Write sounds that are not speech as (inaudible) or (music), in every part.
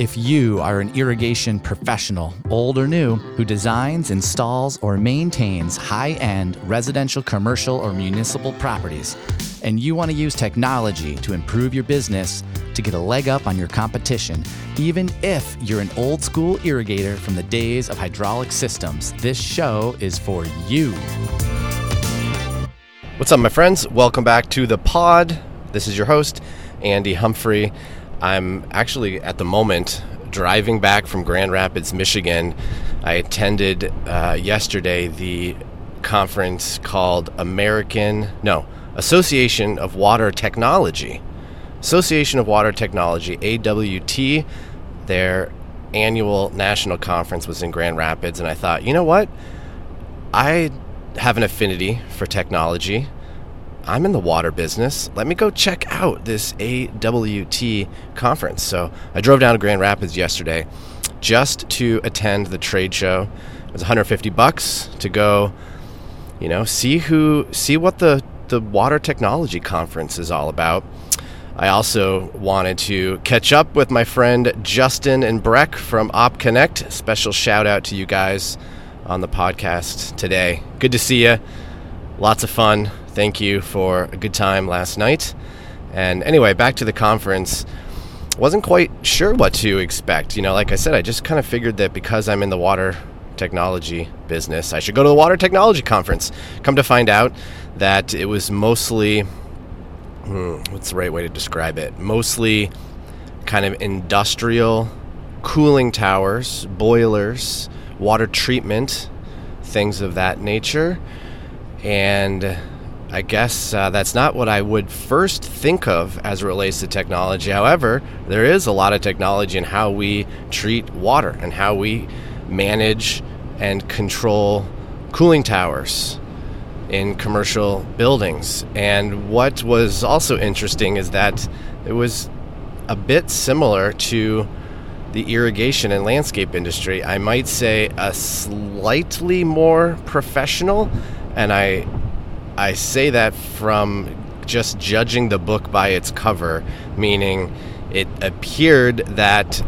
If you are an irrigation professional, old or new, who designs, installs, or maintains high end residential, commercial, or municipal properties, and you want to use technology to improve your business to get a leg up on your competition, even if you're an old school irrigator from the days of hydraulic systems, this show is for you. What's up, my friends? Welcome back to the pod. This is your host, Andy Humphrey. I'm actually at the moment driving back from Grand Rapids, Michigan. I attended uh, yesterday the conference called American, no, Association of Water Technology. Association of Water Technology, AWT. Their annual national conference was in Grand Rapids, and I thought, you know what? I have an affinity for technology. I'm in the water business. Let me go check out this AWT conference. So I drove down to Grand Rapids yesterday just to attend the trade show. It was 150 bucks to go, you know, see who, see what the the water technology conference is all about. I also wanted to catch up with my friend Justin and Breck from OpConnect. Special shout out to you guys on the podcast today. Good to see you. Lots of fun thank you for a good time last night. And anyway, back to the conference. Wasn't quite sure what to expect. You know, like I said, I just kind of figured that because I'm in the water technology business, I should go to the water technology conference. Come to find out that it was mostly, hmm, what's the right way to describe it? Mostly kind of industrial cooling towers, boilers, water treatment, things of that nature. And I guess uh, that's not what I would first think of as it relates to technology. However, there is a lot of technology in how we treat water and how we manage and control cooling towers in commercial buildings. And what was also interesting is that it was a bit similar to the irrigation and landscape industry. I might say a slightly more professional, and I I say that from just judging the book by its cover, meaning it appeared that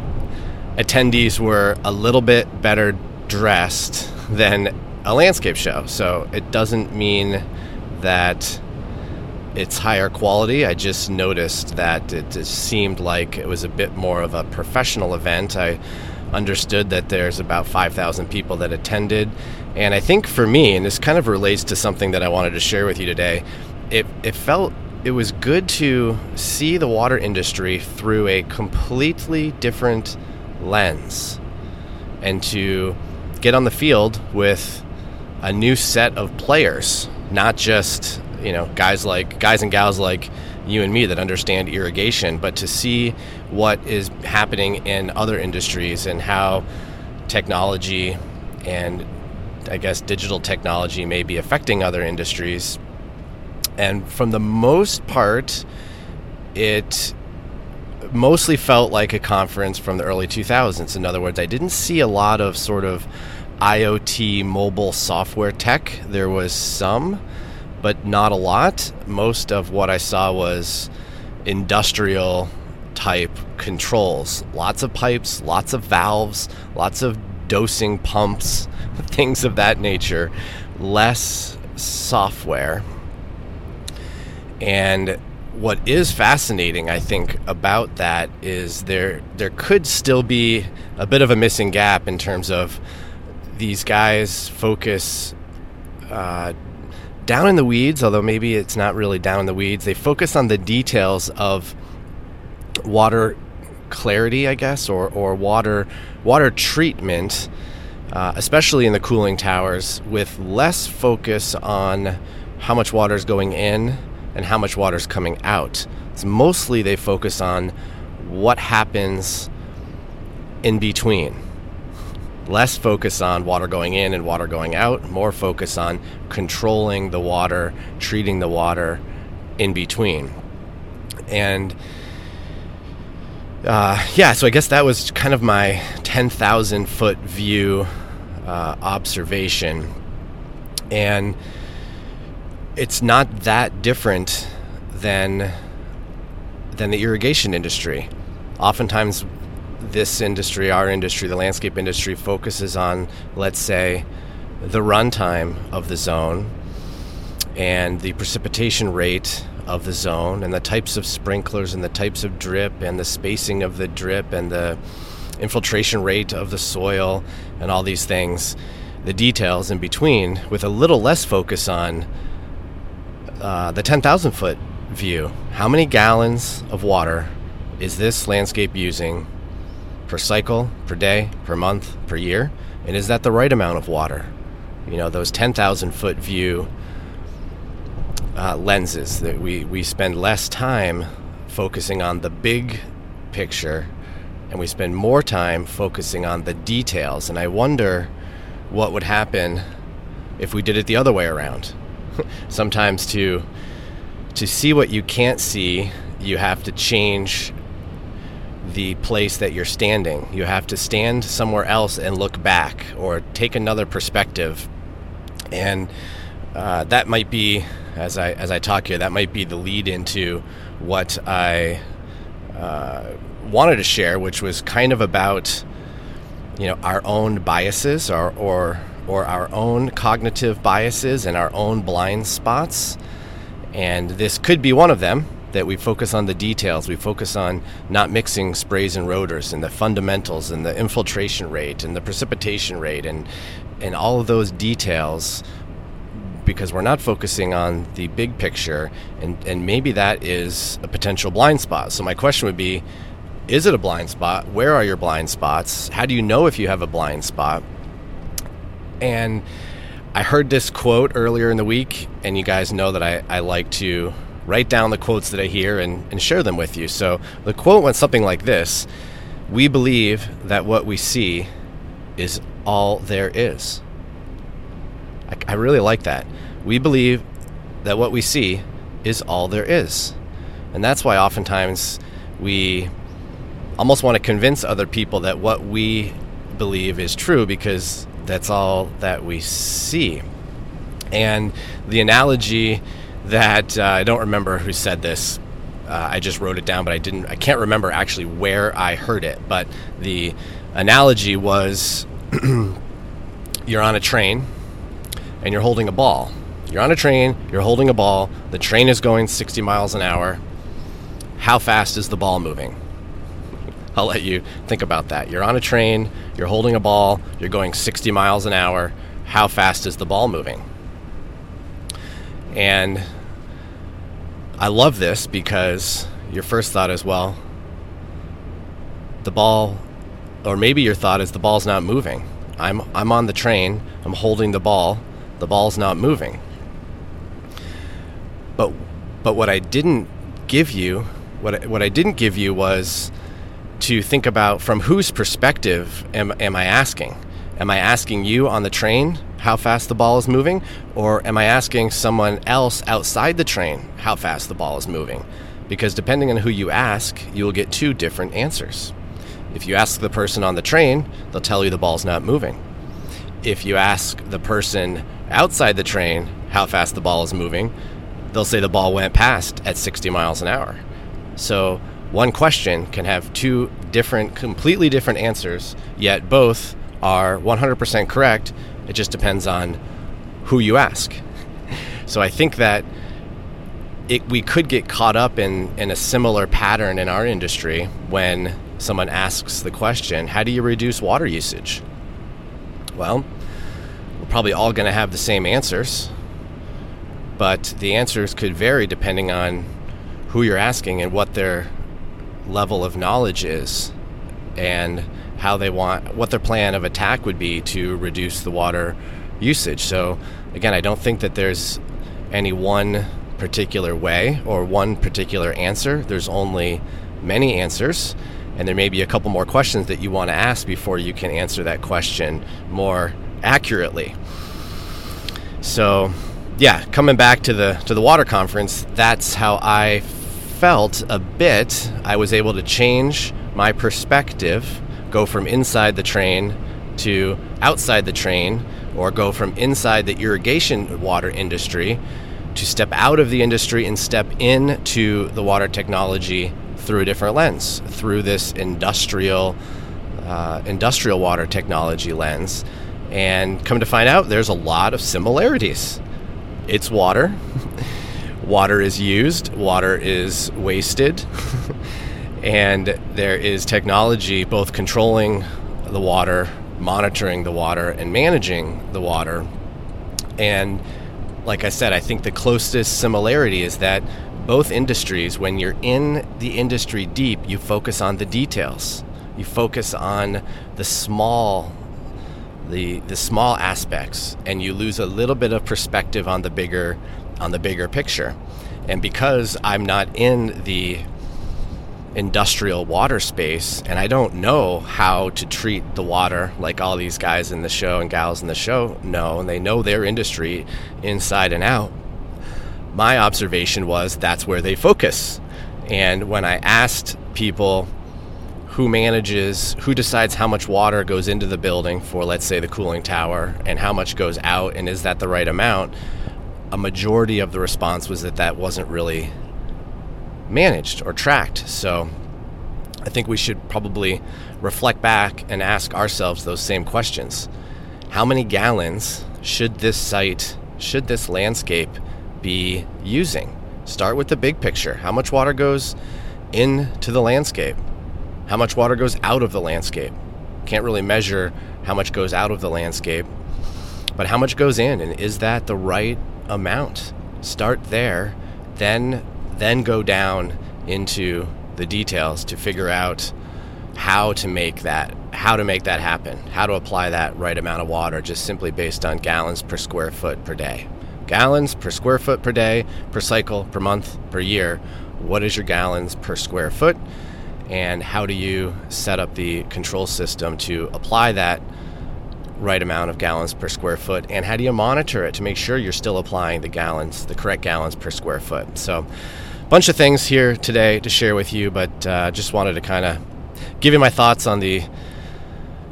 attendees were a little bit better dressed than a landscape show. So it doesn't mean that it's higher quality. I just noticed that it seemed like it was a bit more of a professional event. I understood that there's about 5,000 people that attended. And I think for me, and this kind of relates to something that I wanted to share with you today, it, it felt it was good to see the water industry through a completely different lens and to get on the field with a new set of players, not just, you know, guys like guys and gals like you and me that understand irrigation, but to see what is happening in other industries and how technology and I guess digital technology may be affecting other industries. And from the most part, it mostly felt like a conference from the early 2000s. In other words, I didn't see a lot of sort of IoT mobile software tech. There was some, but not a lot. Most of what I saw was industrial type controls. Lots of pipes, lots of valves, lots of dosing pumps, (laughs) things of that nature. Less software. And what is fascinating, I think, about that is there there could still be a bit of a missing gap in terms of these guys focus uh, down in the weeds, although maybe it's not really down in the weeds. They focus on the details of water clarity, I guess, or, or water water treatment, uh, especially in the cooling towers, with less focus on how much water is going in and how much water is coming out. It's mostly they focus on what happens in between. Less focus on water going in and water going out, more focus on controlling the water, treating the water in between. And uh, yeah, so I guess that was kind of my 10,000 foot view uh, observation. And it's not that different than than the irrigation industry. Oftentimes, this industry, our industry, the landscape industry, focuses on, let's say, the runtime of the zone and the precipitation rate of the zone and the types of sprinklers and the types of drip and the spacing of the drip and the infiltration rate of the soil and all these things, the details in between, with a little less focus on uh, the 10,000 foot view. How many gallons of water is this landscape using per cycle, per day, per month, per year? And is that the right amount of water? You know, those 10,000 foot view uh, lenses that we, we spend less time focusing on the big picture and we spend more time focusing on the details. And I wonder what would happen if we did it the other way around. (laughs) Sometimes to to see what you can't see, you have to change the place that you're standing. You have to stand somewhere else and look back or take another perspective. And uh, that might be, as I, as I talk here, that might be the lead into what I uh, wanted to share, which was kind of about, you know, our own biases or, or, or our own cognitive biases and our own blind spots. And this could be one of them that we focus on the details. We focus on not mixing sprays and rotors and the fundamentals and the infiltration rate and the precipitation rate and and all of those details because we're not focusing on the big picture and, and maybe that is a potential blind spot. So my question would be is it a blind spot? Where are your blind spots? How do you know if you have a blind spot? And I heard this quote earlier in the week, and you guys know that I, I like to write down the quotes that I hear and, and share them with you. So the quote went something like this We believe that what we see is all there is. I, I really like that. We believe that what we see is all there is. And that's why oftentimes we almost want to convince other people that what we believe is true because that's all that we see. And the analogy that uh, I don't remember who said this. Uh, I just wrote it down, but I didn't. I can't remember actually where I heard it. But the analogy was (clears throat) you're on a train and you're holding a ball. You're on a train, you're holding a ball, the train is going 60 miles an hour. How fast is the ball moving? (laughs) I'll let you think about that. You're on a train, you're holding a ball, you're going 60 miles an hour. How fast is the ball moving? And I love this because your first thought is, well, the ball, or maybe your thought is the ball's not moving. I'm, I'm on the train, I'm holding the ball, the ball's not moving. But, but what I didn't give you, what I, what I didn't give you was to think about from whose perspective am, am I asking? Am I asking you on the train how fast the ball is moving? Or am I asking someone else outside the train how fast the ball is moving? Because depending on who you ask, you will get two different answers. If you ask the person on the train, they'll tell you the ball's not moving. If you ask the person outside the train how fast the ball is moving, they'll say the ball went past at 60 miles an hour. So one question can have two different, completely different answers, yet both are 100% correct. It just depends on who you ask. So I think that it, we could get caught up in, in a similar pattern in our industry when someone asks the question, How do you reduce water usage? Well, we're probably all going to have the same answers, but the answers could vary depending on who you're asking and what their level of knowledge is. And how they want, what their plan of attack would be to reduce the water usage. So, again, I don't think that there's any one particular way or one particular answer. There's only many answers, and there may be a couple more questions that you want to ask before you can answer that question more accurately. So, yeah, coming back to the to the water conference, that's how I felt a bit. I was able to change my perspective go from inside the train to outside the train, or go from inside the irrigation water industry to step out of the industry and step into the water technology through a different lens, through this industrial uh, industrial water technology lens, and come to find out, there's a lot of similarities. It's water. (laughs) water is used. Water is wasted. (laughs) and there is technology both controlling the water, monitoring the water, and managing the water. And like I said, I think the closest similarity is that both industries, when you're in the industry deep, you focus on the details. You focus on the small the the small aspects and you lose a little bit of perspective on the bigger on the bigger picture. And because I'm not in the industrial water space and I don't know how to treat the water like all these guys in the show and gals in the show know and they know their industry inside and out. My observation was that's where they focus. And when I asked people who manages who decides how much water goes into the building for let's say the cooling tower and how much goes out and is that the right amount a majority of the response was that that wasn't really managed or tracked. So I think we should probably reflect back and ask ourselves those same questions. How many gallons should this site, should this landscape be using? Start with the big picture. How much water goes into the landscape? How much water goes out of the landscape? Can't really measure how much goes out of the landscape, but how much goes in? And is that the right amount? Start there, then then go down into the details to figure out how to make that how to make that happen, how to apply that right amount of water just simply based on gallons per square foot per day. Gallons per square foot per day, per cycle, per month, per year. What is your gallons per square foot? And how do you set up the control system to apply that right amount of gallons per square foot? And how do you monitor it to make sure you're still applying the gallons, the correct gallons per square foot? So, bunch of things here today to share with you, but uh, just wanted to kind of give you my thoughts on the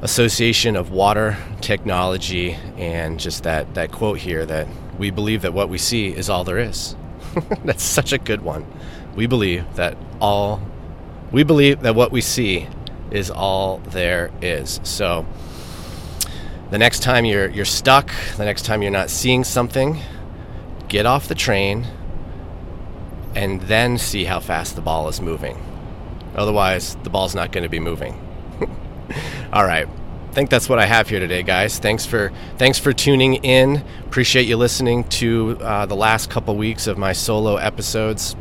association of water technology and just that, that quote here that we believe that what we see is all there is. (laughs) That's such a good one. We believe that all we believe that what we see is all there is. So the next time you're you're stuck, the next time you're not seeing something, get off the train, and then see how fast the ball is moving. Otherwise, the ball's not going to be moving. (laughs) All right. I think that's what I have here today, guys. Thanks for thanks for tuning in. Appreciate you listening to uh, the last couple weeks of my solo episodes.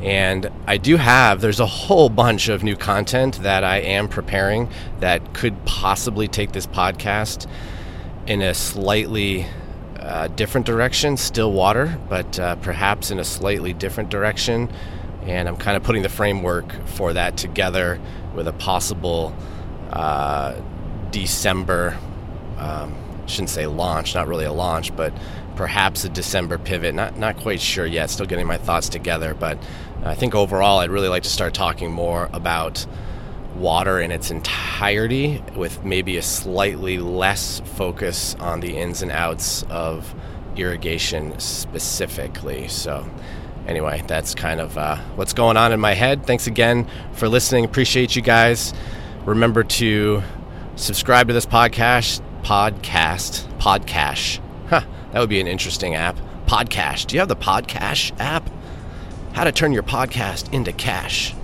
And I do have there's a whole bunch of new content that I am preparing that could possibly take this podcast in a slightly uh, different direction, still water, but uh, perhaps in a slightly different direction. And I'm kind of putting the framework for that together with a possible uh, December, um, shouldn't say launch, not really a launch, but perhaps a December pivot. Not, not quite sure yet, still getting my thoughts together. But I think overall, I'd really like to start talking more about water in its entirety with maybe a slightly less focus on the ins and outs of irrigation specifically. So, anyway, that's kind of uh, what's going on in my head. Thanks again for listening. Appreciate you guys. Remember to subscribe to this podcast. Podcast. Podcast. Huh, that would be an interesting app. Podcast. Do you have the Podcast app? How to turn your podcast into cash.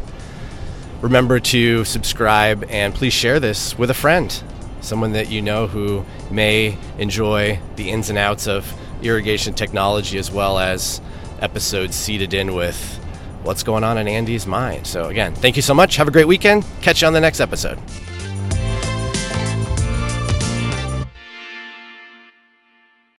Remember to subscribe and please share this with a friend, someone that you know who may enjoy the ins and outs of irrigation technology as well as episodes seeded in with what's going on in Andy's mind. So, again, thank you so much. Have a great weekend. Catch you on the next episode.